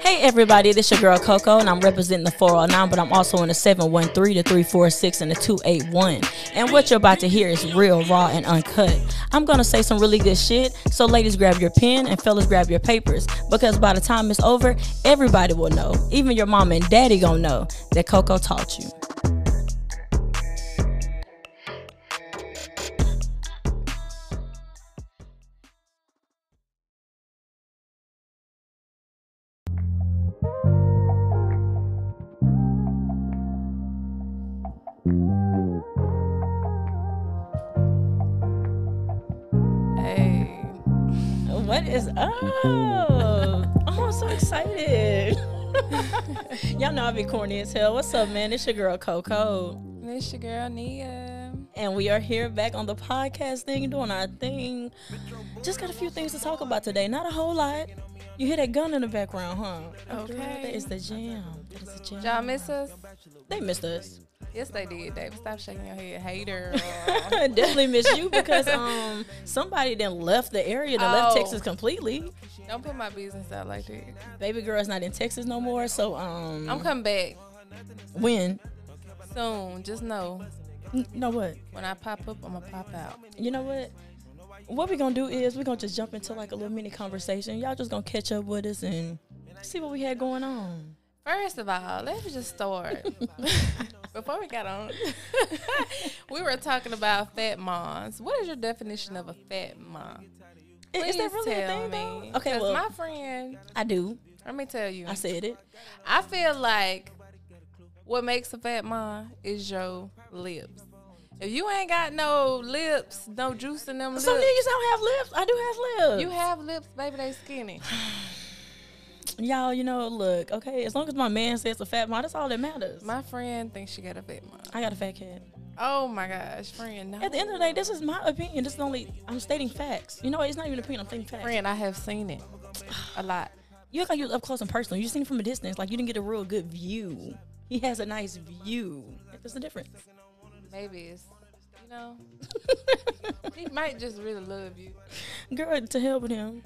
Hey everybody, this your girl Coco, and I'm representing the 409, but I'm also in the 713, the 346, and the 281. And what you're about to hear is real, raw, and uncut. I'm gonna say some really good shit, so ladies grab your pen and fellas grab your papers, because by the time it's over, everybody will know, even your mom and daddy gonna know that Coco taught you. Oh, I'm so excited. Y'all know I be corny as hell. What's up, man? It's your girl Coco. It's your girl Nia. And we are here back on the podcast thing, doing our thing. Just got a few things to talk about today. Not a whole lot. You hear that gun in the background, huh? Okay. That is the jam. That is the jam. Y'all miss us? They missed us. Yes, they did. David, stop shaking your head, hater. I definitely miss you because um somebody then left the area, then left Oh. Texas completely. Don't put my business out like that. Baby girl's not in Texas no more. So um I'm coming back when? soon. Just know N- know what? when I pop up, I'm gonna pop out. You know what? What we gonna do is we're gonna just jump into like a little mini conversation. Y'all just gonna catch up with us and see what we had going on. First of all, let's just start. Before we got on, we were talking about fat moms. What is your definition of a fat mom? I- Is that Please really a thing me. though? Okay, well my friend, I do. let me tell you, I said it. I feel like what makes a fat mom is your lips. If you ain't got no lips, no juice in them lips, Some niggas don't have lips. I do have lips. you have lips, baby. They skinny. Y'all, you know, look, okay, as long as my man says a fat mom, that's all that matters. My friend thinks she got a fat mom. I got a fat cat. Oh my gosh, friend. No. At the end of the day, this is my opinion. This is only I'm stating facts. You know, it's not even an opinion. I'm stating facts. friend, I have seen it a lot. You look like you was up close and personal. You seen it from a distance, like you didn't get a real good view. He has a nice view. That's the difference. Maybe it's you know he might just really love you. Girl, to hell with him.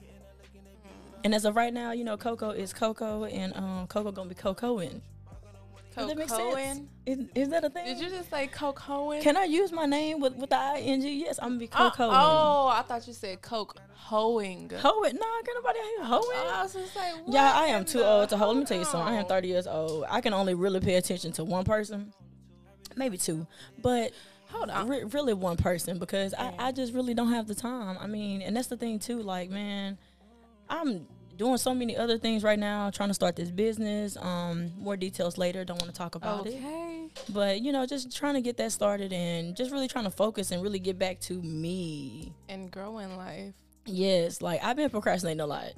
And as of right now, you know, Coco is Coco, and um, Coco gonna be Cocoing. Does that make sense? Is, is that a thing? Did you just say Cocoing? Can I use my name with with the I N G? Yes, I'm gonna be oh, oh, I thought you said Coke hoeing. Hoe it? Nah, girl, nobody here hoeing. Oh, I was just say, Yeah, I am too old to hold. Let me tell you something. I am 30 years old. I can only really pay attention to one person, maybe two, but Hold on. re- really one person because I, I just really don't have the time. I mean, and that's the thing too. Like, man, I'm doing so many other things right now, trying to start this business. Um, more details later. Don't want to talk about it, Okay. but you know, just trying to get that started and just really trying to focus and really get back to me. And grow in life. Yes, like I've been procrastinating a lot.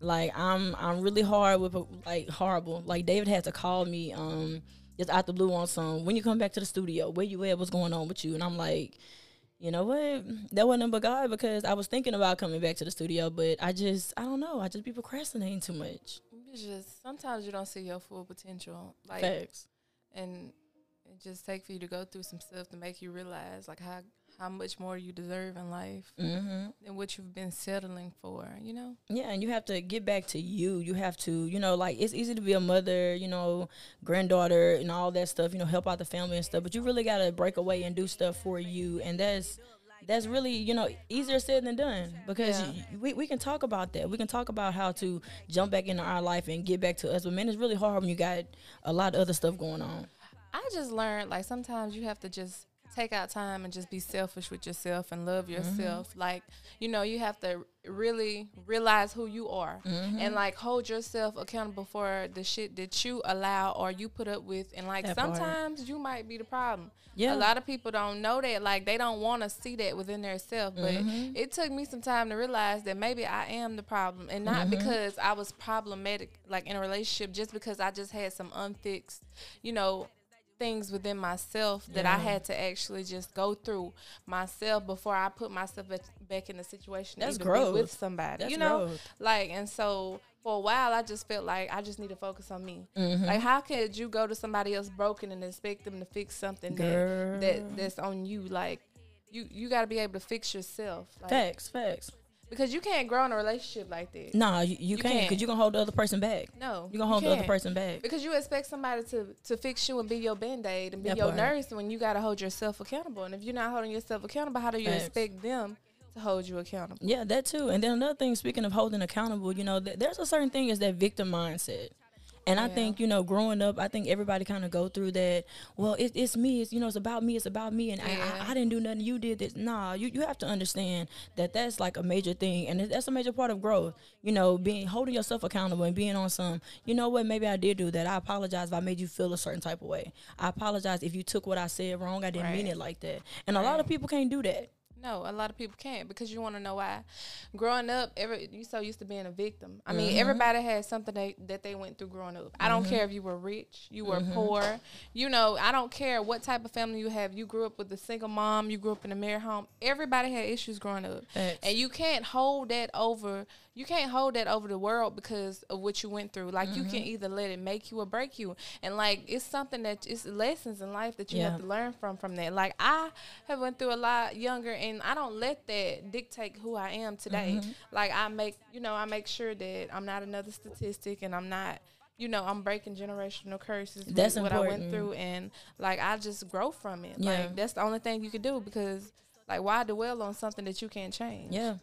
Like I'm I'm really hard with like horrible. Like David had to call me um just out the blue on some when you come back to the studio, where you at, what's going on with you? And I'm like, you know what? That wasn't but God because I was thinking about coming back to the studio, but I just I don't know. I just be procrastinating too much. It's just sometimes you don't see your full potential. Like Facts. and it just take for you to go through some stuff to make you realize like how how much more you deserve in life hmm than what you've been settling for, you know? Yeah, and you have to get back to you. You have to, you know, like it's easy to be a mother, you know, granddaughter and all that stuff, you know, help out the family and stuff, but you really got to break away and do stuff for you and that's that's really, you know, easier said than done because Yeah. you, we we can talk about that. We can talk about how to jump back into our life and get back to us. But man, it's really hard when you got a lot of other stuff going on. I just learned like sometimes you have to just take out time and just be selfish with yourself and love mm-hmm. yourself. Like, you know, you have to really realize who you are mm-hmm. and like hold yourself accountable for the shit that you allow or you put up with. And like That part. sometimes you might be the problem. Yeah. A lot of people don't know that. Like they don't want to see that within themselves. But mm-hmm. it took me some time to realize that maybe I am the problem and not because I was problematic like in a relationship, just because I just had some unfixed, you know, things within myself that I had to actually just go through myself before I put myself back- back in a situation That's be with somebody. That's you know, growth. like and so for a while I just felt like I just need to focus on me. Mm-hmm. Like how could you go to somebody else broken and expect them to fix something that, that that's on you? Like you you got to be able to fix yourself. Like, Facts, facts. Because you can't grow in a relationship like that. Nah, you, you, can't because you're gonna hold the other person back. No, You're gonna hold the other person back. because you expect somebody to to fix you and be your band aid and be That your part. nurse when you got to hold yourself accountable. And if you're not holding yourself accountable, how do you Facts. expect them to hold you accountable? Yeah, that too. And then another thing, speaking of holding accountable, you know, th- there's a certain thing is that victim mindset. And I think, you know, growing up, I think everybody kind of go through that. Well, it, it's me. It's, you know, it's about me. It's about me. And I, Yeah. I, I didn't do nothing. You did this. Nah, you, you have to understand that that's like a major thing. And that's a major part of growth. You know, being holding yourself accountable and being on some, you know what, maybe I did do that. I apologize if I made you feel a certain type of way. I apologize if you took what I said wrong. I didn't mean it like that. And a lot of people can't do that. No, a lot of people can't because you want to know why. Growing up, every you so used to being a victim. I mean, Mm-hmm. everybody had something they, that they went through growing up. I don't care if you were rich, you were Mm-hmm. poor. You know, I don't care what type of family you have. You grew up with a single mom, you grew up in a married home. Everybody had issues growing up, and you can't hold that over. You can't hold that over the world because of what you went through. Like you can Mm-hmm. either let it make you or break you, and like it's something that it's lessons in life that you Yeah. have to learn from from that. Like I have went through a lot younger, and I don't let that dictate who I am today. Mm-hmm. Like I make, you know, I make sure that I'm not another statistic, and I'm not. You know, I'm breaking generational curses. That's what I went through, and like I just grow from it. Yeah. Like that's the only thing you can do because, like, why dwell on something that you can't change? Yeah.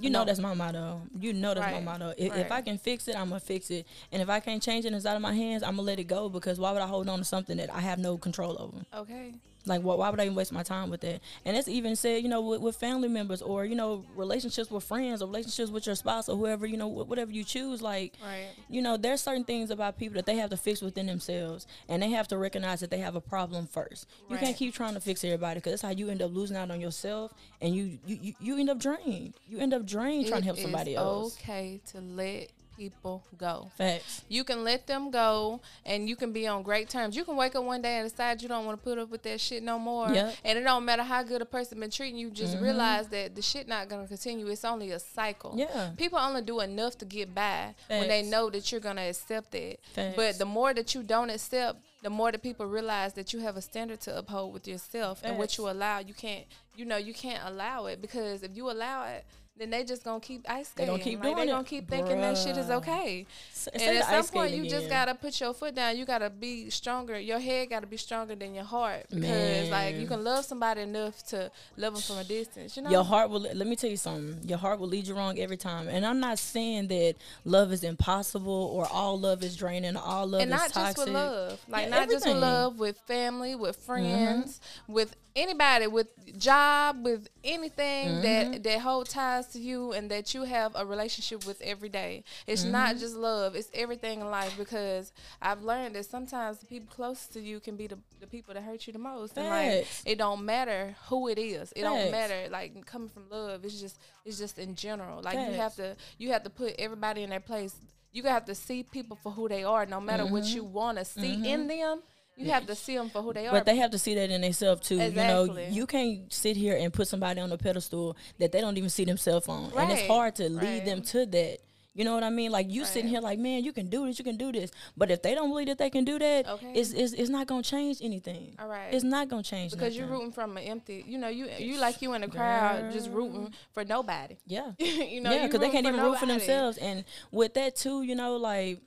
You know No. that's my motto. You know that's Right, my motto. If, if. I can fix it, I'm gonna fix it. And if I can't change it it's out of my hands, I'm gonna let it go because why would I hold on to something that I have no control over? Okay. Like, why, why would I even waste my time with that? And it's even said, you know, with, with family members or you know, relationships with friends or relationships with your spouse or whoever, you know, wh- whatever you choose. Like, Right. you know, there's certain things about people that they have to fix within themselves, and they have to recognize that they have a problem first. You Right. can't keep trying to fix everybody because that's how you end up losing out on yourself, and you you, you, you end up drained. You end up drained trying to help somebody else. Okay to let people go. Facts. You can let them go and you can be on great terms. You can wake up one day and decide you don't want to put up with that shit no more. Yep. And it don't matter how good a person been treating you, just Mm-hmm. realize that the shit not gonna continue. It's only a cycle. Yeah. People only do enough to get by when they know that you're gonna accept it. Facts. But the more that you don't accept, the more that people realize that you have a standard to uphold with yourself and what you allow. You can't you know, you can't allow it because if you allow it then they just gonna keep ice skating. They gonna keep like, doing they gonna keep thinking that shit is Bruh. okay. S- And at some point, you just gotta put your foot down. You gotta be stronger. Your head gotta be stronger than your heart because, like, you can love somebody enough to love them from a distance. You know, Your heart will. Let me tell you something. Your heart will lead you wrong every time. And I'm not saying that love is impossible or all love is draining. All love and is not toxic. just with love, like Yeah, not just with. Mm-hmm. love, with family, with friends, with anybody, with job, with anything Mm-hmm. that that hold ties to you and that you have a relationship with every day. It's not Mm-hmm. just love; it's everything in life. Because I've learned that sometimes the people closest to you can be the, the people that hurt you the most, and like it don't matter who it is. It don't matter like coming from love. It's just it's just in general. Like you have to you have to put everybody in their place. You have to see people for who they are, no matter what Mm-hmm. you want to see in them. You have to see them for who they are. But they have to see that in themselves too. You know, you can't sit here and put somebody on a pedestal that they don't even see themselves on, and it's hard to lead right. them to that. You know what I mean? Like you sitting here, like man, you can do this, you can do this. But if they don't believe that they can do that, Okay. it's, it's it's not gonna change anything. All right. it's not gonna change because you're rooting from an empty. You know, you you like you in the crowd just rooting for nobody. Yeah. you know, yeah, because they can't even root for themselves. And with that too, you know, like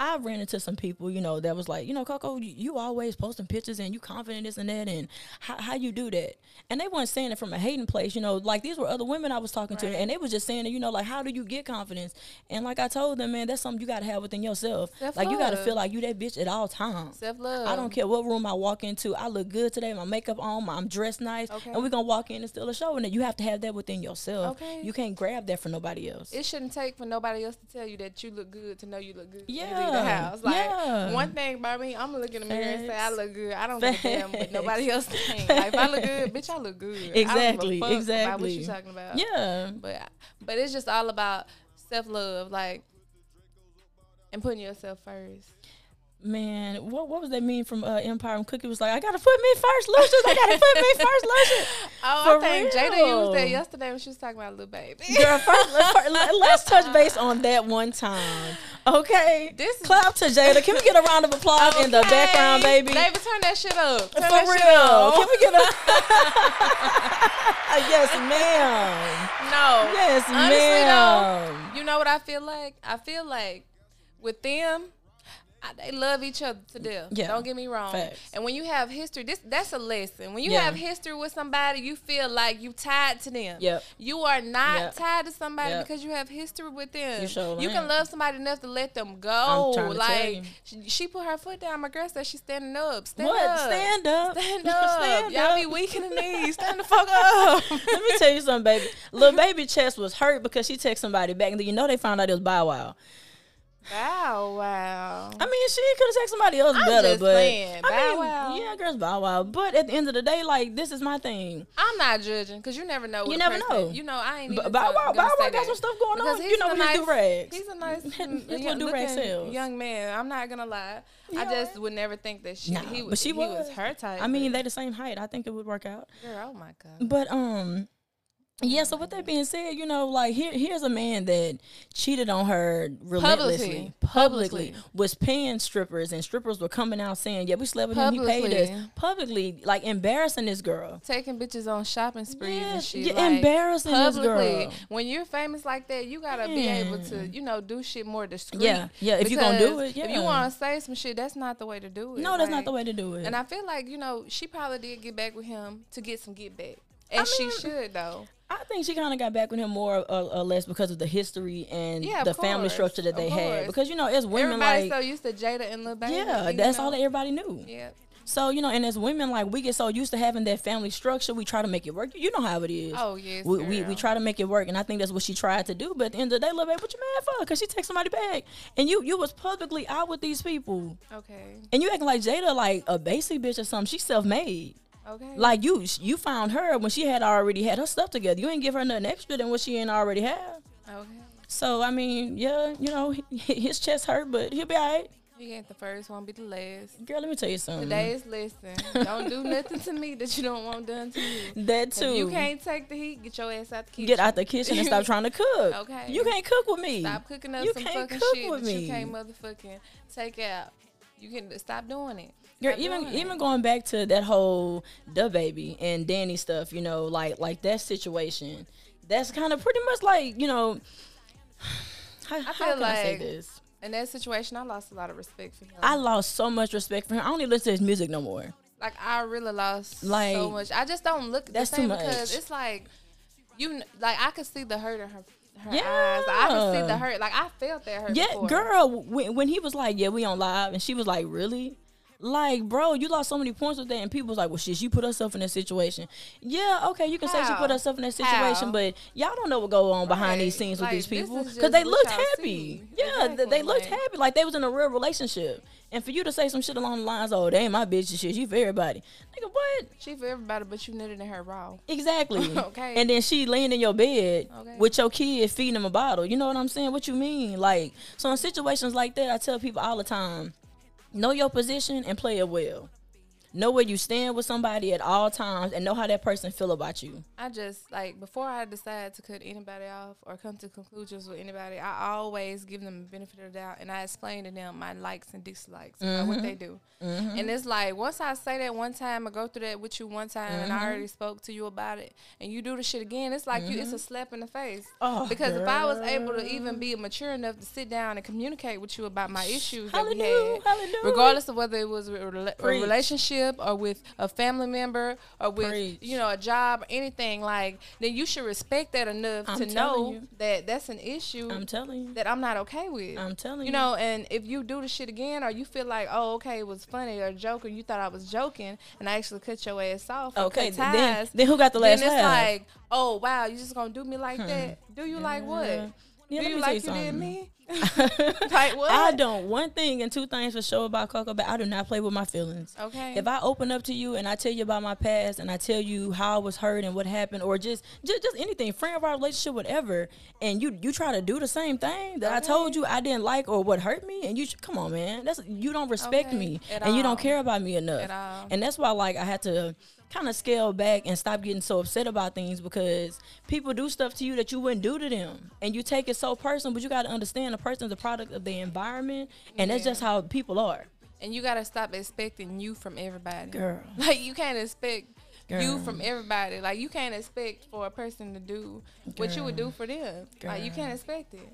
I ran into some people, you know, that was like, you know, Coco, you, you always posting pictures and you confident this and that, and how, how you do that? And they weren't saying it from a hating place, you know, like these were other women I was talking to, and they was just saying, that, you know, like how do you get confidence? And like I told them, man, that's something you got to have within yourself. Like you got to feel like you that bitch at all times. Self love. I don't care what room I walk into. I look good today. My makeup on. I'm dressed nice, Okay. and we're gonna walk in and still a show. And you have to have that within yourself. Okay. You can't grab that from nobody else. It shouldn't take for nobody else to tell you that you look good to know you look good. you leave the house. Like yeah. one thing about me, I'm gonna look in the mirror and say I look good. I don't give a damn what nobody else think. Like if I look good, bitch, I look good. I don't give a Exactly, About what you talking about? Yeah. But but it's just all about self love, like and putting yourself first. Man, what what was that mean from uh, Empire? And Cookie was like, "I gotta put me first, Lucious. I gotta put me first, Lucious." Oh, For I think Jayda used that yesterday when she was talking about Lil Baby. Girl, first, let, us touch base on that one time, okay? This clap to Jayda. Can we get a round of applause in the background, baby? Baby, turn that shit up. Turn For real. Can we get a yes, ma'am? No. Yes, Honestly, ma'am. though, you know what I feel like? I feel like with them, they love each other to death. Yeah. Don't get me wrong. Facts. And when you have history, this that's a lesson. When you Yeah. have history with somebody, you feel like you tied to them. Yep. You are not Yep. tied to somebody Yep. because you have history with them. You sure You can love somebody enough to let them go. I'm trying to tell like you. she, she put her foot down. My girl said she's standing up. Stand What? up. Stand up. Stand up. Stand Y'all up. be weak in the knees. Stand the fuck up. Let me tell you something, baby. Lil Baby chest was hurt because she texted somebody back, and then you know they found out it was Bow Wow. Wow, wow. I mean, she could have texted somebody else I'm better, but playing. I Bow mean, Wow. yeah, girls Bow Wow. But at the end of the day, like this is my thing. I'm not judging because you never know. You never person- know. You know, I ain't even Bow Wow, Bow Wow got some stuff going Because on. You know with nice, his do rags. He's a nice, little young, looking young man. I'm not gonna lie. You I just alright? would never think that she. Nah, he was, but she he was was. her type. I mean, they the same height. I think it would work out. girl, oh my god. But um, yeah. So with that being said, you know, like here, here's a man that cheated on her relentlessly, Publicly. publicly, Publicly. was paying strippers, and strippers were coming out saying, "Yeah, we slept with him. He paid us." Publicly. Publicly, like embarrassing this girl. Taking bitches on shopping sprees Yeah, and shit. yeah, like, embarrassing this publicly. girl. When you're famous like that, you gotta be able to, you know, do shit more discreet. Yeah, yeah, if you're gonna do Because it, If you want to say some shit, that's not the way to do it. No, that's not the way to do it. And I feel like you know she probably did get back with him to get some get back, and she mean, should though. I think she kind of got back with him more or, or less because of the history and Yeah, the family structure that they had. Because you know, as women, like. Everybody's like so used to Jayda and Lil Baby. yeah, that's know? all that everybody knew. Yeah, So you know, and as women, like we get so used to having that family structure, we try to make it work. You know how it is. Oh, yes, we, we we try to make it work, and I think that's what she tried to do. But at the end of the day, love babe, what you mad for? Because she takes somebody back, and you you was publicly out with these people, okay, and you acting like Jayda like a basic bitch or something. She's self made. Okay. Like you you found her when she had already had her stuff together. You ain't give her nothing extra than what she ain't already have. okay, So I mean, yeah, you know, his chest hurt, but he'll be alright. you ain't the first, won't be the last. Girl, let me tell you something. Today's lesson: don't do nothing to me that you don't want done to you. that If too. you can't take the heat, get your ass out the kitchen. get out the kitchen and stop trying to cook. Okay. You can't cook with me. Stop cooking up You some can't fucking cook shit with that me. you can't motherfucking take out. You can stop doing it. Girl, even even going back to that whole DaBaby and Danny stuff, you know, like like that situation. That's kind of pretty much like you know. How, how feel can I say like- this? in that situation, I lost a lot of respect for him. I lost so much respect for him. I don't even listen to his music no more. like I really lost Like, so much. I just don't look that's the too same much. because it's like you like I could see the hurt in her her Yeah. eyes. Like, I could see the hurt. Like I felt that hurt. Yeah, before. girl. When, when he was like, "Yeah, we on live," and she was like, "Really?" Like, bro, you lost so many points with that, and people was like, "Well, shit, she put herself in that situation." Yeah, okay, you can say she put herself in that situation, How? but y'all don't know what go on behind these Right. scenes Like, with these people because they looked happy. see. Yeah, th- they looked like- happy, like they was in a real relationship. And for you to say some shit along the lines, "Oh, damn, my bitch, and shit, she for everybody," nigga, what? She for everybody, but you knitted in her raw. Exactly. Okay. And then she laying in your bed Okay. with your kid feeding him a bottle. You know what I'm saying? What you mean? Like, so in situations like that, I tell people all the time, know your position and play it well. Know where you stand with somebody at all times and know how that person feel about you. I just like before I decide to cut anybody off or come to conclusions with anybody, I always give them the benefit of the doubt and I explain to them my likes and dislikes about what they mm-hmm. do. Mm-hmm. And it's like once I say that one time, I go through that with you one time, and I mm-hmm. already spoke to you about it, and you do the shit again. It's like you, it's a slap in the face. Oh, because if I was able to even be mature enough to sit down and communicate with you about my issues that we had, hallelujah. regardless of whether it was a, rela- a Preach. Relationship or with a family member or with Preach. you know a job or anything like then you should respect that enough I'm to know you. that that's an issue I'm telling you. that I'm not okay with. I'm telling you you. know, and if you do the shit again or you feel like oh okay it was funny or joke or you thought I was joking and I actually cut your ass off. Okay, cut then, then who got the last then it's laugh? like, oh wow, you just gonna do me like hmm. that? Do you like what? Yeah, Do you like you you did me? like what? I don't. One thing and two things for sure about Coco, but I do not play with my feelings. Okay. If I open up to you and I tell you about my past and I tell you how I was hurt and what happened, or just just, just anything, friend, of our relationship, whatever, and you you try to do the same thing that I told you I didn't like or what hurt me, and you come on, man, that's you don't respect Okay, me at and you don't care about me enough, all. and that's why like I had to kind of scale back and stop getting so upset about things because people do stuff to you that you wouldn't do to them and you take it so personal but you got to understand a person's a product of the environment and that's just how people are and you gotta stop expecting you from everybody. Girl. Like you can't expect you from everybody. Like you can't expect for a person to do what you would do for them. Like you can't expect it.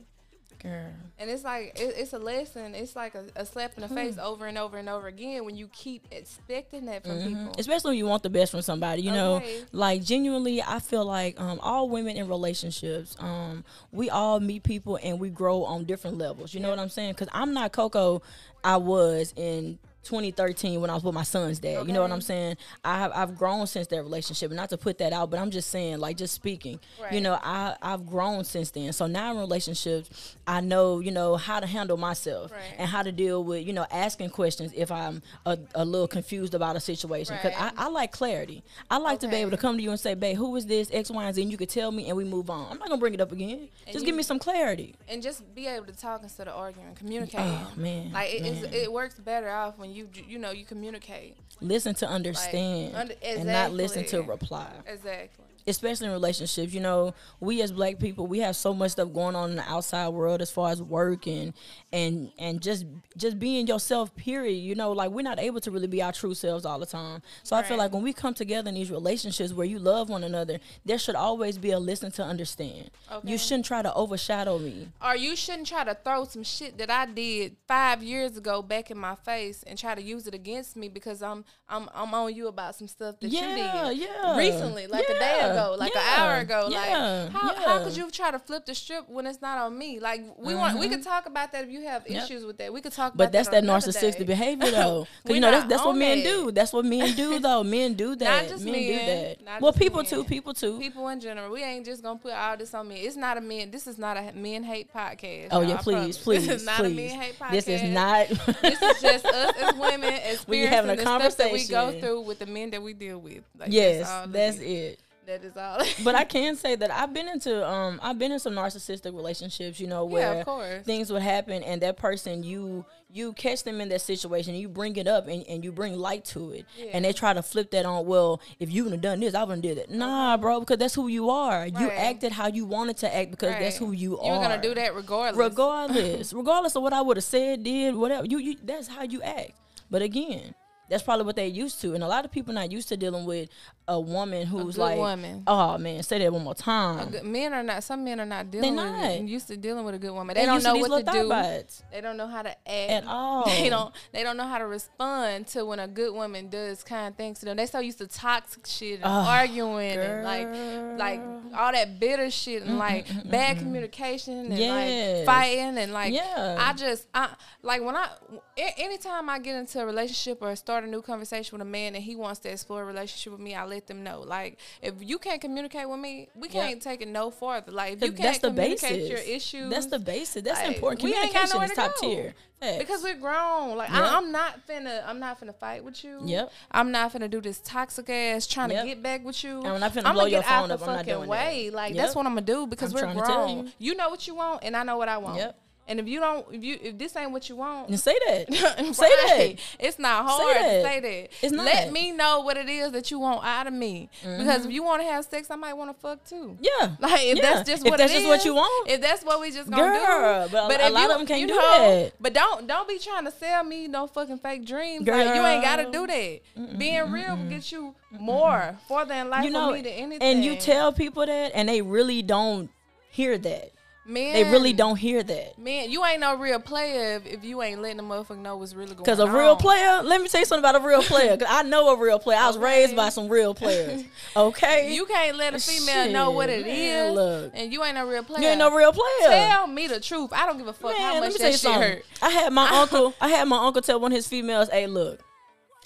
Girl. And it's like it, it's a lesson. It's like a, a slap Hmm. in the face over and over and over again when you keep expecting that from people. especially when you want the best from somebody you know? Like genuinely i feel like um, all women in relationships um, we all meet people and we grow on different levels. You know what i'm saying? Because i'm not coco i was in 2013 when I was with my son's dad. You know what I'm saying? I have, I've grown since that relationship. And not to put that out, but I'm just saying, like, just speaking. You know, I I've grown since then. So now in relationships, I know you know how to handle myself Right. and how to deal with you know asking questions if I'm a, a little confused about a situation because Right. I, I like clarity. I like to be able to come to you and say, "Babe, who is this X, Y, and Z?" And you could tell me, and we move on. I'm not gonna bring it up again. And Just you- give me some clarity. and just be able to talk instead of arguing, communicate. Oh man, like it, it's, man. it works better off when you you know you communicate. listen to understand under- and not listen to reply. Exactly. Especially in relationships. You know, we as black people, we have so much stuff going on in the outside world as far as work and and and just just being yourself. Period. You know, like we're not able to really be our true selves all the time. So I feel like when we come together in these relationships where you love one another, there should always be a listen to understand. Okay. You shouldn't try to overshadow me. Or you shouldn't try to throw some shit that I did five years ago back in my face and try to use it against me because I'm I'm I'm on you about some stuff that Yeah, you did yeah. recently, like a day Yeah, ago, like yeah, an hour ago. yeah, like how how could you try to flip the strip when it's not on me? Like we want we could talk about that if you have Mm-hmm. Yep. issues with that. We could talk But that's that, that narcissistic behavior, though. We you know that's that's what men that. do. That's what men do, though. Men do that. just men, do that. not Well, people men. too. People too. People in general, we ain't just gonna put all this on me. It's not a men. This is not a men hate podcast. Oh yeah, please, please, This is not a men hate podcast. This is not. this is just us as women We having a experiencing the stuff that we go through with the men that we deal with. Like, yes, it that's is. it. That is all. But I can say that I've been into um I've been in some narcissistic relationships, you know, Yeah, where course. things would happen and that person you you catch them in that situation you bring it up and, and you bring light to it. And they try to flip that on well if you would have done this I wouldn't did it nah bro because that's who you are. You acted how you wanted to act because that's who you are. You are gonna do that regardless. regardless. Regardless of what I would have said did whatever you you that's how you act. But again that's probably what they used to and a lot of people not used to dealing with a woman who's good like woman. oh man say that one more time Good- men are not. Some men are not dealing. They're not. it. Used to dealing with a good woman. They, They don't know what to do. bites. They don't know how to act At all. They don't. They don't know how to respond to when a good woman does kind of things to them. They so used to toxic shit and Oh, arguing and like, like all that bitter shit and mm, like mm, mm, bad communication and Yes. like fighting and like. Yeah. I just, I like when I, a- anytime I get into a relationship or start a new conversation with a man and he wants to explore a relationship with me, I let them know. Like, if you can't communicate with me, we can't take it no farther. Like, if you that's can't the communicate basis. your issues, That's the basis. That's like, important. we ain't got Communication is to top go. tier. Facts. because we're grown. Like Yep. I, I'm not finna, I'm not finna fight with you. Yep. I'm not finna do this toxic ass trying Yep. to get back with you. I'm not finna I'ma blow your phone up. I'm not doing that. way. Like Yep. that's what I'm gonna do because I'm we're trying to tell grown. you. You. know what you want, and I know what I want. Yep. And if you don't, if you if this ain't what you want, say that. say say that. It's not hard that. to say that. It's not. Let me know what it is that you want out of me. Mm-hmm. Because if you want to have sex, I might want to fuck too. Yeah. Like if Yeah. that's just If what that's it just what is, you want. if that's what we just gonna Girl, do. but a- a if lot you- of 'em can't you do know, that. But don't don't be trying to sell me no fucking fake dreams. Like you ain't gotta do that. Being real will get you more further in life You know, for me than anything. and you tell people that, and they really don't hear that. Men, They really don't hear that. Man, you ain't no real player if, if you ain't letting the motherfucker know what's really going on. Because a real player, let me tell you something about a real player. Because I know a real player. I was Okay. raised by some real players. Okay, You can't let a female know what it Shit, is, look. and you ain't no real player. you ain't no real player. Tell me the truth. I don't give a fuck how Man, let much that you shit something. hurt. I had my uncle. I had my uncle tell one of his females, "Hey, look,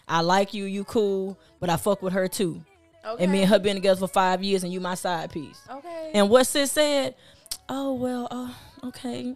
I like you. You cool, but I fuck with her too. Okay. And me and her been together for five years, and you my side piece." Okay. And what sis said, "Oh well, uh, okay.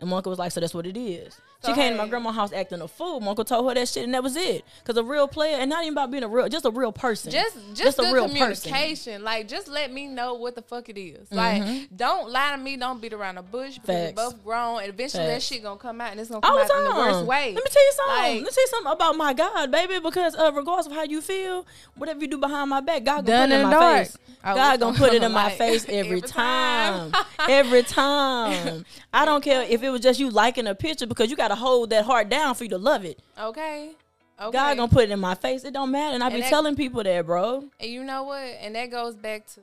And uncle was like, so that's what it is. She came to my grandma's house acting a fool. My uncle told her that shit, and that was it. Cause a real player, and not even about being a real, just a real person. Just, just, just a real communication. Person. Like, just let me know what the fuck it is. Mm-hmm. Like, don't lie to me. Don't beat around the bush. Because we're both grown, and eventually Facts. that shit gonna come out, and it's gonna come All out in the worst way. Let me tell you something. Like, let me tell you something about my God, baby. Because uh, regardless of how you feel, whatever you do behind my back, God gonna put it in my dark. face. Oh, God gonna put it in my face every, every time. every time. I don't care if it was just you liking a picture because you gotta hold that heart down for you to love it. Okay. Okay. God gonna put it in my face. It don't matter, and I be that, telling people that, bro. And you know what? And that goes back to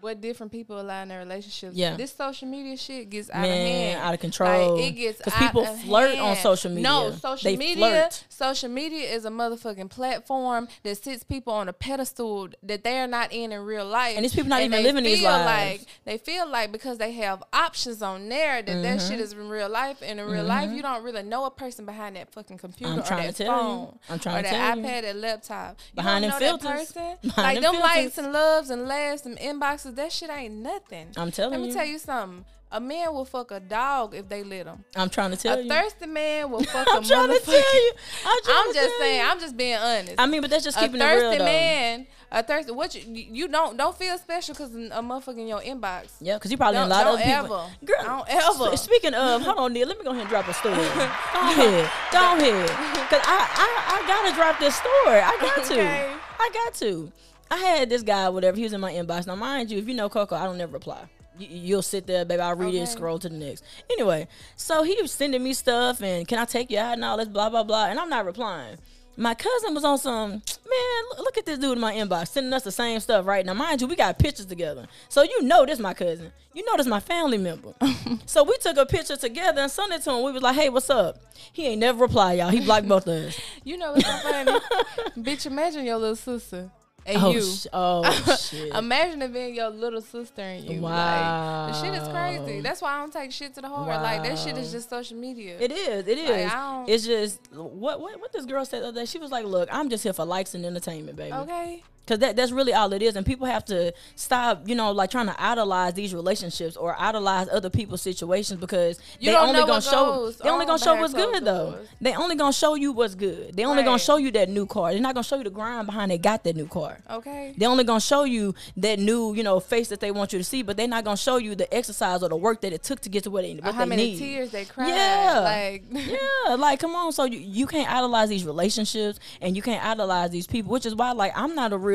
what different people allow in their relationships. Yeah, this social media shit gets out Man, of hand, out of control. Like, it gets because people flirt hand. on social media. No, social they media. Flirt. Social media is a motherfucking platform that sits people on a pedestal that they are not in in real life, and these people not and even living these lives. Like they feel like because they have options on there that mm-hmm. that shit is in real life, and in real mm-hmm. life you don't really know a person behind that fucking computer I'm or that phone you. I'm trying or that iPad, that laptop. You behind don't know filters. that person. Behind like them, them likes and loves and laughs and inboxes. That shit ain't nothing. I'm telling you. Let me you. tell you something. A man will fuck a dog if they let him. I'm trying to tell a you. A thirsty man will fuck a I'm trying to tell you. I'm, I'm just saying. You. I'm just being honest. I mean, but that's just keeping a thirsty it real, though. A thirsty man. A thirsty. What you you don't don't feel special because a motherfucker in your inbox. Yeah, because you probably don't, a lot don't of ever. people. Girl, don't ever. Speaking of, hold on, Nia. Let me go ahead and drop a story. go ahead, go ahead. Cause I, I I gotta drop this story. I got to. okay. I got to. I had this guy, whatever. He was in my inbox. Now, mind you, if you know Coco, I don't never reply you, will sit there, baby. I'll read okay. it and scroll to the next. Anyway, so he was sending me stuff and can I take you out and all this blah blah blah, and I'm not replying. My cousin was on some man. Look at this dude in my inbox sending us the same stuff right now. Mind you, we got pictures together, so you know this my cousin. You know this my family member. so we took a picture together and sent it to him. We was like, "Hey, what's up?" He ain't never reply, y'all. He blocked both of us. You know what's so funny? Bitch, imagine your little sister and oh, you. Sh- oh shit! Imagine it being your little sister and you. Wow, like, the shit is crazy. That's why I don't take shit to the heart. Wow. Like that shit is just social media. It is. It is. Like, it's just what what what this girl said the other day. She was like, "Look, I'm just here for likes and entertainment, baby." Okay. Cause that, that's really all it is, and people have to stop, you know, like trying to idolize these relationships or idolize other people's situations because you they only gonna show they only gonna show what's good though. Doors. They only gonna show you what's good. They only right. gonna show you that new car. They're not gonna show you the grind behind they got that new car. Okay. They only gonna show you that new, you know, face that they want you to see, but they're not gonna show you the exercise or the work that it took to get to where they what how they many need. tears they cried. Yeah, like yeah, like come on. So you, you can't idolize these relationships and you can't idolize these people, which is why like I'm not a real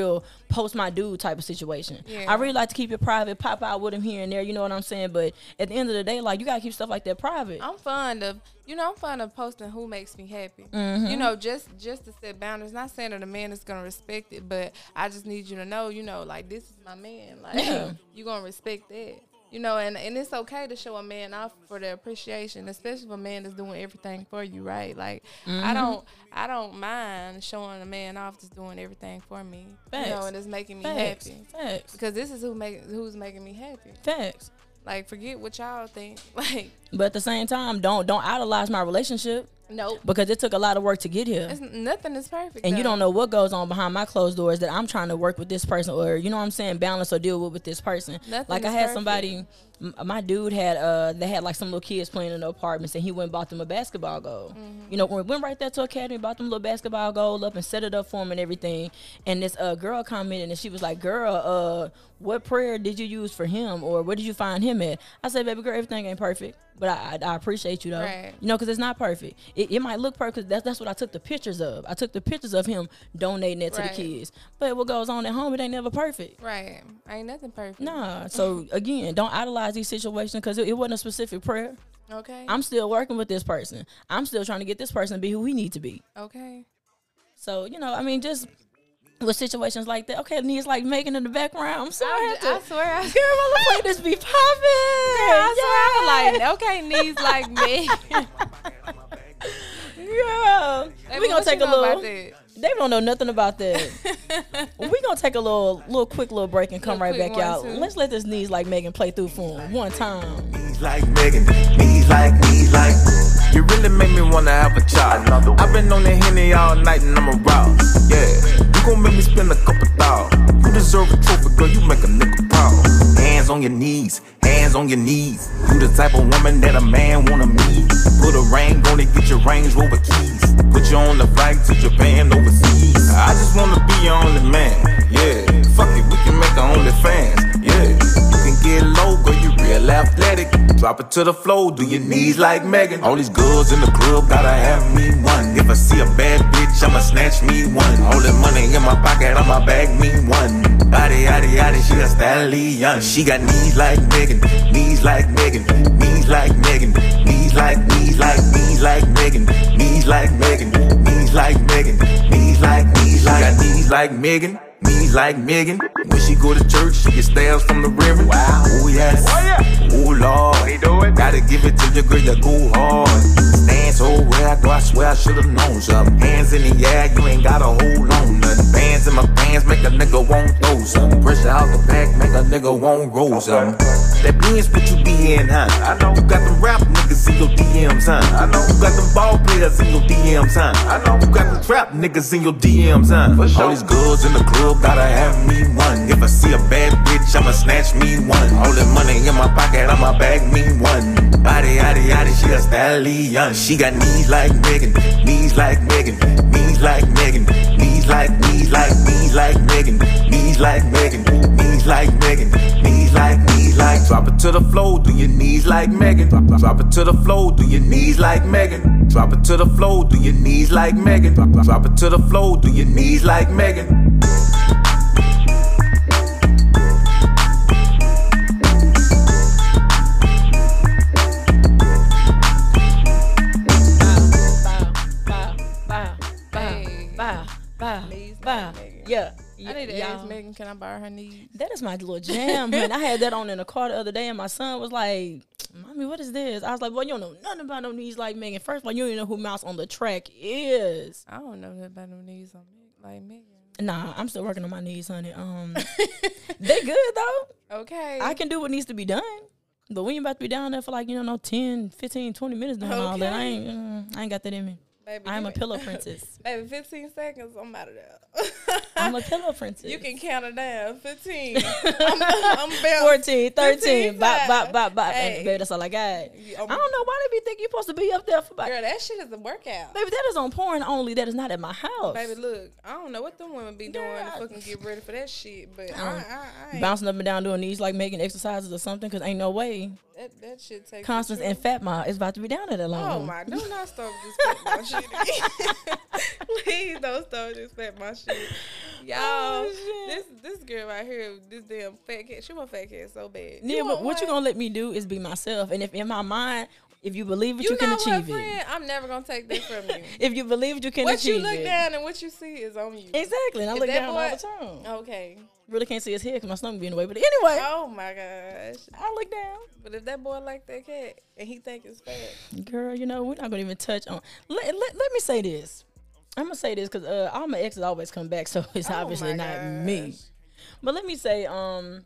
post my dude type of situation. Yeah. I really like to keep it private, pop out with him here and there. You know what I'm saying? But at the end of the day, like you gotta keep stuff like that private. I'm fond of you know I'm fond of posting who makes me happy. Mm-hmm. You know just just to set boundaries. Not saying that a man is gonna respect it, but I just need you to know, you know, like this is my man. Like yeah. you gonna respect that. You know, and, and it's okay to show a man off for the appreciation, especially if a man is doing everything for you, right? Like mm-hmm. I don't I don't mind showing a man off that's doing everything for me. Facts. You know, and it's making me Facts. happy. Facts. Because this is who make who's making me happy. Facts. Like forget what y'all think. Like But at the same time, don't don't idolize my relationship. Nope. Because it took a lot of work to get here. It's, nothing is perfect. And though. you don't know what goes on behind my closed doors that I'm trying to work with this person or you know what I'm saying, balance or deal with with this person. Nothing like I had perfect. somebody my dude had uh they had like some little kids playing in the apartments and he went and bought them a basketball goal. Mm-hmm. You know, we went right there to academy, bought them a little basketball goal up and set it up for him and everything. And this uh girl commented and she was like, Girl, uh, what prayer did you use for him or where did you find him at? I said, Baby girl, everything ain't perfect. But I, I, I appreciate you though, Right. you know, because it's not perfect. It, it might look perfect. That's that's what I took the pictures of. I took the pictures of him donating it to the kids. But what goes on at home, it ain't never perfect. Right. Ain't nothing perfect. Nah. So again, don't idolize these situations because it, it wasn't a specific prayer. Okay. I'm still working with this person. I'm still trying to get this person to be who we need to be. okay. So you know, I mean, just with situations like that. Okay, Nia's like making in the background. I'm sorry. I, I, have to, I swear. I, Girl, my play this be I popping. swear. I'm like, okay, knees like me. Girl, Hey, we gonna take a little. About that? They don't know nothing about that. we gonna take a little, little quick little break and come right back, y'all. one, too. Let's let this knees like Megan play through for him one time. Knees like Megan, knees like, knees like. You really make me wanna have a child. I've been on the henny all night and I'm aroused. Yeah, you gon' make me spend a couple thousand. You deserve a trophy, girl. You make a nigga proud. Hands on your knees, hands hands on your knees. You the type of woman that a man wanna meet. Put a ring on it, get your Range Rover keys. Put you on the flight to Japan it to the floor, do your knees like Megan. All these girls in the club gotta have me one. If I see a bad bitch, I'ma snatch me one. All the money in my pocket, I'ma bag me one. Body, yaddy, yaddy, she a stallion. She got knees like Megan, knees like Megan, knees like Megan, knees like, knees like, knees like Megan, knees like Megan, knees like Megan, knees like, knees like, got knees like Megan. Knees like Megan. When she go to church, she get stabs from the river. Wow. Oh yes. Oh yeah. Oh lord. He do it. Gotta give it to your girl, you go hard. Stand so where I go, I swear I should've known something. Hands in the air, you ain't gotta hold on nothing. Bands in my pants make a nigga want throw something. Pressure out the back, make a nigga want roll something. That Benz what you be in, huh? I know. You got them rap niggas in your DMs, huh? I know. You got them ball players in your DMs, huh? I know. You got them trap niggas in your DMs, huh? For sure. All these girls in the club gotta have me one. If I see a bad bitch, I'ma snatch me one. All that money in my pocket, I'ma bag me one. Body, yaddy, yaddy, she a stallion. She got knees like Megan, knees like Megan, knees like Megan, knees like, knees like, knees like Megan, knees like Megan, knees like Megan, knees like, knees like. Drop it to the floor, do your knees like Megan. Drop, it to the floor, do your knees like Megan. Drop it to the floor, do your knees like Megan. Drop it to the floor, do your knees like Megan. Megan. Yeah. I need to ask Megan, can I borrow her knees? That is my little jam, man. I had that on in the car the other day, and my son was like, "Mommy, what is this?" I was like, "Well, you don't know nothing about no knees like Megan. First of all, you don't even know who Mouse on the track is." I don't know nothing about no knees on me, like Megan. Nah, I'm still working on my knees, honey. Um, they good though. Okay. I can do what needs to be done. But we ain't about to be down there for like, you know, no 10, 15, 20 minutes doing all that. I ain't, mm, I ain't got that in me. Baby, I'm a pillow princess. Baby, 15 seconds, I'm out of there. I'm a pillow princess. You can count it down. 15. I'm, I'm bouncing. 14, 13, 15, bop, bop, bop, bop. Hey. And baby, that's all I got. You- I don't know why they be think you're supposed to be up there for about. Girl, that shit is a workout. Baby, that is on porn only. That is not at my house. Baby, look, I don't know what them women be doing Girl. to fucking get ready for that shit, but I, Uh, I, I ain't. Bouncing up and down doing these like making exercises or something because ain't no way. That, that shit takes Constance and Fat Ma is about to be down there that long. Oh my! Do not start disrespect my shit. Please don't start disrespect my shit, y'all. Oh, this this girl right here, this damn fat cat. She want fat cat so bad. Yeah, but want what you gonna let me do is be myself. And if in my mind, if you believe it, you, You, can achieve what, it. I'm never gonna take that from you. If you believe it, you can achieve, what you look it. down and what you see is on you. Exactly, and I If look down boy- all the time. Okay. Really can't see his head because my stomach be in the way. But anyway, Oh my gosh. I look down. But if that boy like that cat and he think it's fat, Girl, you know, we're not gonna even touch on. Let, let, let me say this. I'm gonna say this because uh, all my exes always come back, so it's Oh obviously not me. But let me say, um,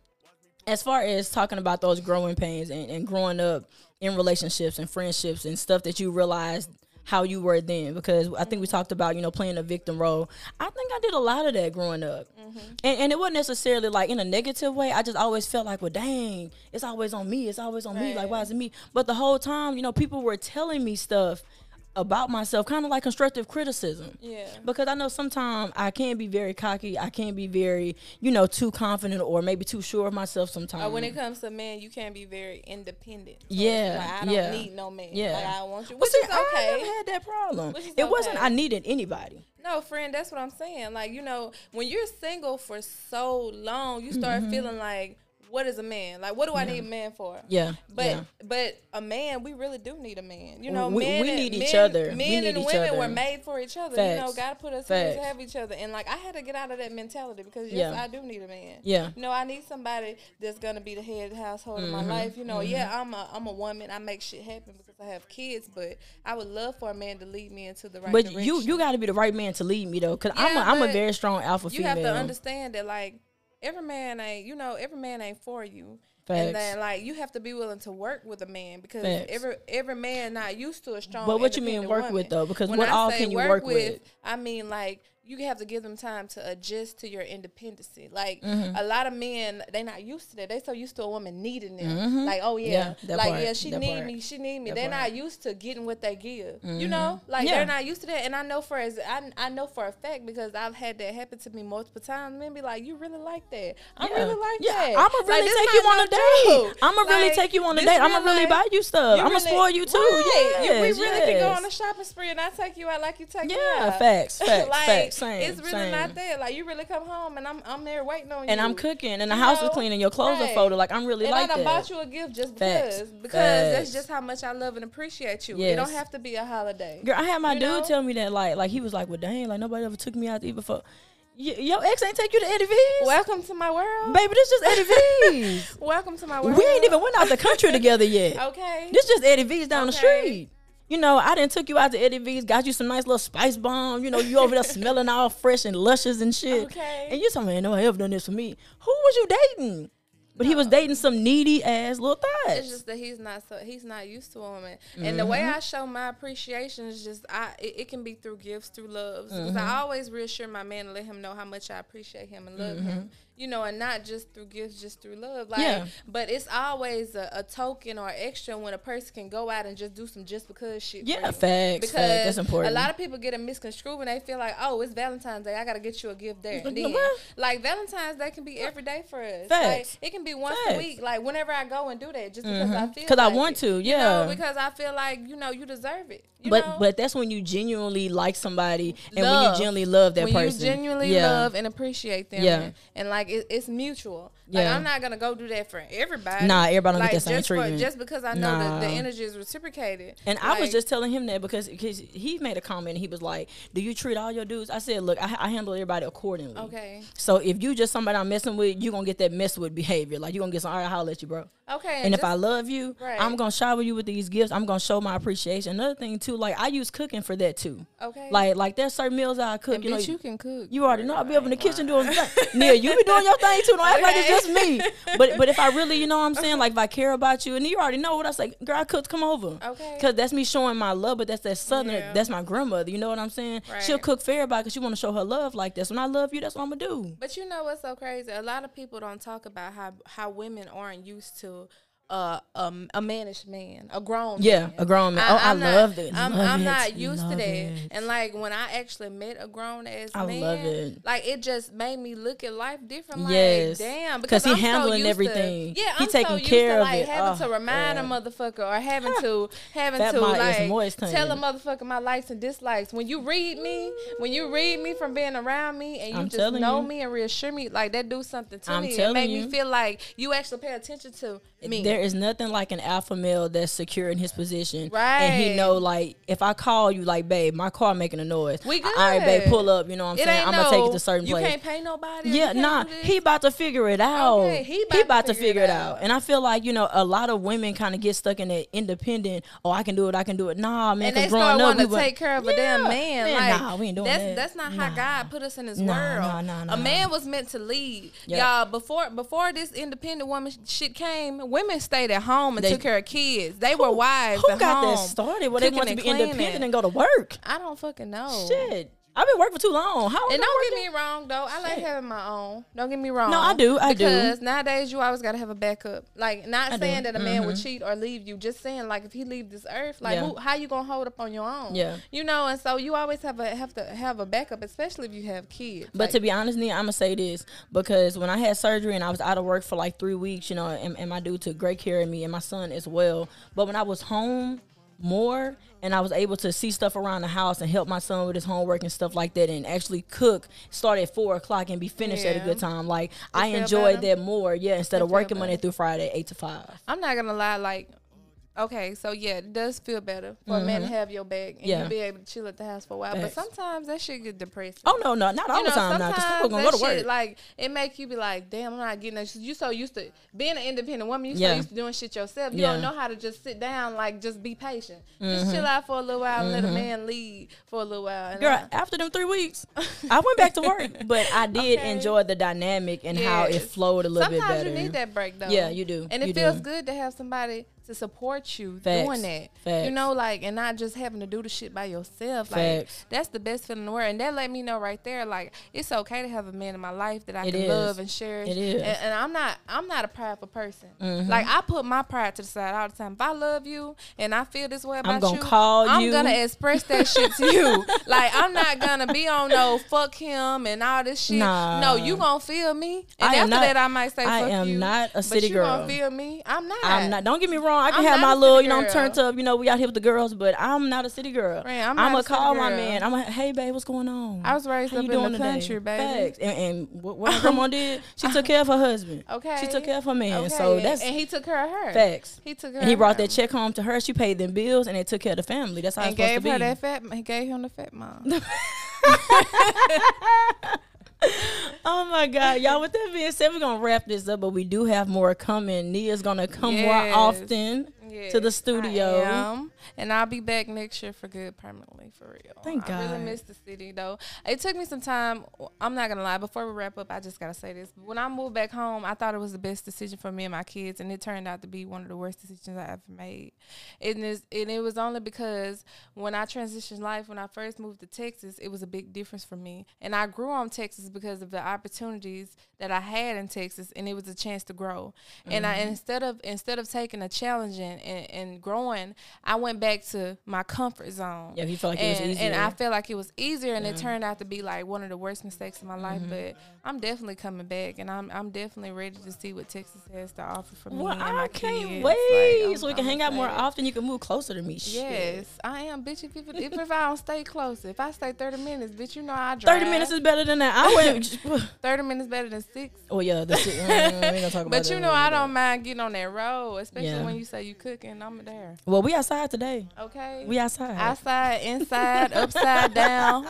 as far as talking about those growing pains and, and growing up in relationships and friendships and stuff that you realized how you were then, because I think we talked about you know playing a victim role. I think I did a lot of that growing up, and, and it wasn't necessarily like in a negative way. I just always felt like, well, dang, it's always on me. It's always on me. Like, why is it me? But the whole time, you know, people were telling me stuff about myself, kind of like constructive criticism. Yeah. Because I know sometimes I can be very cocky. I can be very, you know, too confident or maybe too sure of myself sometimes. Or when it comes to men, you can't be very independent. So Yeah, like, I don't yeah, need no man. yeah. Like, I want you, Well, which see, is I okay. never had that problem. It wasn't. I needed anybody. No, friend, that's what I'm saying. Like, you know, when you're single for so long, you start Mm-hmm. feeling like, what is a man? Like, what do I need a man for? Yeah, But yeah. but a man, we really do need a man. You know, We- men we and- need each men- other. We Men need and each women other. were made for each other. You know, God put us here to have each other. And like, I had to get out of that mentality because yes, Yeah. I do need a man. Yeah. You know, I need somebody that's gonna be the head of the household in my Mm-hmm. life. You know, yeah, I'm a I'm a woman. I make shit happen because I have kids. But I would love for a man to lead me into the right But direction. you you got to be the right man to lead me though, because I'm a, I'm a very strong alpha you female. have to understand that like every man ain't you know every man ain't for you Facts. and then like you have to be willing to work with a man because Facts. every every man not used to a strong But what you mean work woman. with, though? Because When what I all can you work with? i mean like you have to give them time to adjust to your independency. Like Mm-hmm. a lot of men, they not used to that. They so used to a woman needing them. Like, oh yeah, Mm-hmm. Yeah, like part, yeah, she that need part, me, she need me. that They're part. Mm-hmm. not used to getting what they give. You know, like Yeah. they're not used to that. And I know for as I, I know for a fact because I've had that happen to me multiple times. Men be like, you really like that? I Yeah. really like yeah, that. I'ma really this take you on a date. I'ma really Like, take you on a date. I'ma really life. buy you stuff. You I'ma really- spoil you too. Right. You- we Yes, really can go on a shopping spree and I take you out like you take me Yeah, out. facts, facts, facts. Same, it's really same. not that. Like you really come home and I'm I'm there waiting on you. And I'm cooking, and the You house is know? clean, and your clothes are folded. Like I'm really and like I done that. bought you a gift just Facts. because because that's just how much I love and appreciate you. It don't have to be a holiday. Girl, I had my You dude know? tell me that like like he was like, well, dang, like nobody ever took me out to eat before. Y- your ex ain't take you to Eddie V's, Welcome to my world. baby. This just Eddie V's. Welcome to my world. we ain't even went out the country together yet. Okay. This just Eddie V's down the street. You know, I didn't took you out to Eddie V's, got you some nice little spice bomb. You know, you over there smelling all fresh and luscious and shit. Okay. And you talking, man, nobody ever done this for me. Who was you dating? But he was dating some needy ass little thighs. It's just that he's not so he's not used to a woman, and the way Mm-hmm. I show my appreciation is just I it, it can be through gifts, through loves. Because Mm-hmm. I always reassure my man and let him know how much I appreciate him and love him. You know, and not just through gifts, just through love. Like, Mm-hmm. Yeah. but it's always a, a token or extra when a person can go out and just do some just because shit. Yeah, you. facts, facts. Because That's important. A lot of people get it misconstrued when they feel like, oh, it's Valentine's Day. I gotta get you a gift there. And then, like Valentine's Day can be every day for us. Facts. Like, it can be once Facts. a week. Like whenever I go and do that, just because I feel 'Cause I like want it. to, You yeah. know, because I feel like you know you deserve it. You but know? but that's when you genuinely like somebody and when you genuinely love that when person. you genuinely yeah. love and appreciate them, Yeah. and, and, like it, it's mutual. Like Yeah. I'm not gonna go do that for everybody. Nah, everybody don't like, get that same just for- treatment. just because I know that the Nah. energy is reciprocated. And I was just telling him that because because he made a comment and he was like, "Do you treat all your dudes?" I said, "Look, I, I handle everybody accordingly. okay, So if you just somebody I'm messing with, you are gonna get that mess with behavior. Like you are gonna get some. All right, holler at you, bro. okay, And if just- I love you, Right. I'm gonna shower you with these gifts. I'm gonna show my appreciation. Another thing too, like I use cooking for that too. okay, Like like there's certain meals I cook. and you know, you can cook. You already know I'll be up in the kitchen doing. Neil, you be doing your thing too. Don't act like it's Okay. Me. But but if I really, you know what I'm saying, like if I care about you, and you already know what I say, girl, I cooked, come over. Okay. Cause that's me showing my love, but that's that southern, Yeah. that's my grandmother. You know what I'm saying? Right. She'll cook for everybody because she want to show her love like this. When I love you, that's what I'm gonna do. But you know what's so crazy? A lot of people don't talk about how how women aren't used to uh, um, a managed man, a grown Yeah, man. a grown man. Oh, I not- love it. I'm, Love I'm it. not used to that. it. And like when I actually met a grown ass I man, love it. like it just made me look at life different. Like, Yes. damn, 'Cause because he I'm so handling to- everything. yeah, He I'm taking so used care to of like it. having Oh, to remind God. a motherfucker or having to having to like moist tell a motherfucker my likes and dislikes. When you read me, when you read me from being around me, and you I'm just know you. me and reassure me, like that do something to me. It make you. me feel like you actually pay attention to me. There is nothing like an alpha male that's secure in his position. Right? And he know like if I call you like, babe, my car making a noise. We good. All right, babe, pull up, you know what I'm It saying? I'm gonna take it to certain you place. You can't pay nobody. Yeah, nah, he about to figure it out. Okay, he he about about to to figure it out. out. And I feel like, you know, a lot of women kind of get stuck in that independent, oh, I can do it, I can do it. Nah, man, and they start wanting we to went- take care of a damn Yeah, man. like, nah, we ain't doing that's, that. That's not how Nah. God put us in His Nah, world. nah, nah. A man was meant to lead. Yep. Y'all, before before this independent woman shit came, women stayed at home and They- took care of kids. They were wives. Who at got home, that started? Where they cooking want to be cleaning. independent and go to work? I don't fucking know. Shit. I've been working for too long. How And don't get me wrong though, I like Shit. having my own. Don't get me wrong. No, I do, I do. because nowadays you always gotta have a backup. Like not I do. saying that a man would Mhm. cheat or leave you, just saying like if he leave this earth, like Yeah. who, how you gonna hold up on your own? Yeah. you know. And so you always have a have to have a backup, especially if you have kids. But Like, to be honest, Nia, I'm gonna say this because when I had surgery and I was out of work for like three weeks, you know, and, and my dude took great care of me and my son as well. But when I was home more and I was able to see stuff around the house and help my son with his homework and stuff like that and actually cook, start at four o'clock and be finished at a good time. Like I enjoyed that more, yeah, instead You of working Monday through Friday, eight to five. I'm not gonna lie, like. Okay, so yeah, it does feel better for a man to have your back and Mm-hmm. Yeah. you be able to chill at the house for a while. Facts. But sometimes that shit get depressing. Oh no, no, not all you know, the time now, because sometimes people gonna go to work. like it make you be like, damn, I'm not getting that. You so used to being an independent woman. You so used to doing shit yourself. You Yeah. Mm-hmm. don't know how to just sit down, like just be patient. Just chill out for a little while and let a man lead for a little while. And Girl, I- after them three weeks, I went back to work, but I did Okay. enjoy the dynamic and how it flowed a little Sometimes bit better. you need that break though. Yeah, you do. And it You feels do. good to have somebody to support you Facts. doing that. Facts. You know, like and not just having to do the shit by yourself. Like Facts. that's the best feeling in the world. And that let me know right there, like it's okay to have a man in my life that I It can is. love and cherish. It is. And, and I'm not I'm not a prideful person. Mhm. Like I put my pride to the side all the time. If I love you and I feel this way about I'm gonna you, call I'm gonna express that shit to you. Like I'm not gonna be on no fuck him and all this shit. Nah. No, you gonna feel me. And I after not- that I might say I am you. not a but city you girl. gonna feel me. I'm not. I'm not. Don't get me wrong. I can I'm have my little, you know, I'm turned up. You know, we out here with the girls, but I'm not a city girl. Right, I'm I'm gonna call my man. I'm like, hey, babe, what's going on? I was raised How up you in doing the today? country, baby. Facts. And, and what, what my grandma did, she took care of her husband. Okay. She took care of her man. Okay, So that's and he took care of her. facts. He took care. And he brought her. that check home to her. She paid them bills, and they took care of the family. That's how and it's supposed gave to her be. that fat. He gave him the fat mom. Oh my God, y'all! With that being said, we're gonna wrap this up, but we do have more coming. Nia's gonna come more Yes. To the studio. Am. and I'll be back next year for good, permanently for real. Thank God. I really miss the city though. It took me some time. I'm not gonna lie. Before we wrap up, I just gotta say this. When I moved back home, I thought it was the best decision for me and my kids, and it turned out to be one of the worst decisions I ever made. And, it's, and it was only because when I transitioned life, when I first moved to Texas, it was a big difference for me. And I grew on Texas because of the opportunities that I had in Texas, and it was a chance to grow. And I mm-hmm. instead of instead of taking a challenge and, and, and growing, I went back to my comfort zone. Yeah, you felt like it was and, easier. and I felt like it was easier, and it turned out to be like one of the worst mistakes in my life. Mm-hmm. But I'm definitely coming back, and I'm I'm definitely ready to see what Texas has to offer for me Well, and my I can't kids. wait, Like, so we can I'm hang out more often. You can move closer to me. Shit. Yes, I am, bitch. If, if, if, if I don't stay close, if I stay 30 minutes, bitch, you know I drive. thirty minutes is better than that. I went. 30 minutes better than six. oh yeah, the shit. Mm, we ain't gonna talk about But that. you know I don't mind getting on that road, especially Yeah. when you say you cooking. I'm there. Well, we outside today. Okay. We outside. outside, inside, upside down.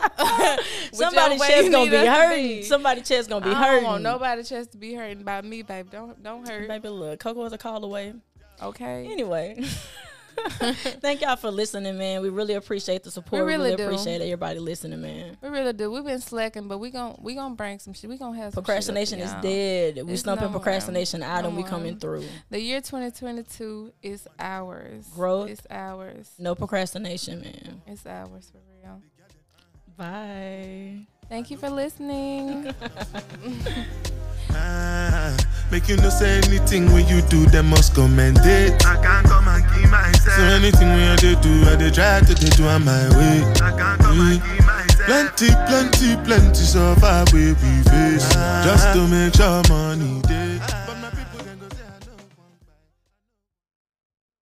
Somebody Whichever way chest gonna be hurting. be. Somebody chest gonna be I hurting. don't want nobody chest to be hurting by me, babe. Don't don't hurt. Baby, look, Coco is a call away. Okay. Anyway. Thank y'all for listening, man. We really appreciate the support. We really really do. appreciate everybody listening, man. We really do. We've been slacking, but we gon' we gonna bring some shit. We gonna have some shit up Procrastination is dead. We It's stumping no procrastination out No and we coming through. The year 2022 is ours. Growth. It's ours. No procrastination, man. It's ours for real. Bye. Thank you for listening. Ah, make you know say anything when you do, them must commend it. I can't come and keep myself. So anything when I do, I dey try to dey do on my way. I can't come and keep myself. Plenty, plenty, plenty suffer we we face, just to make sure money dey.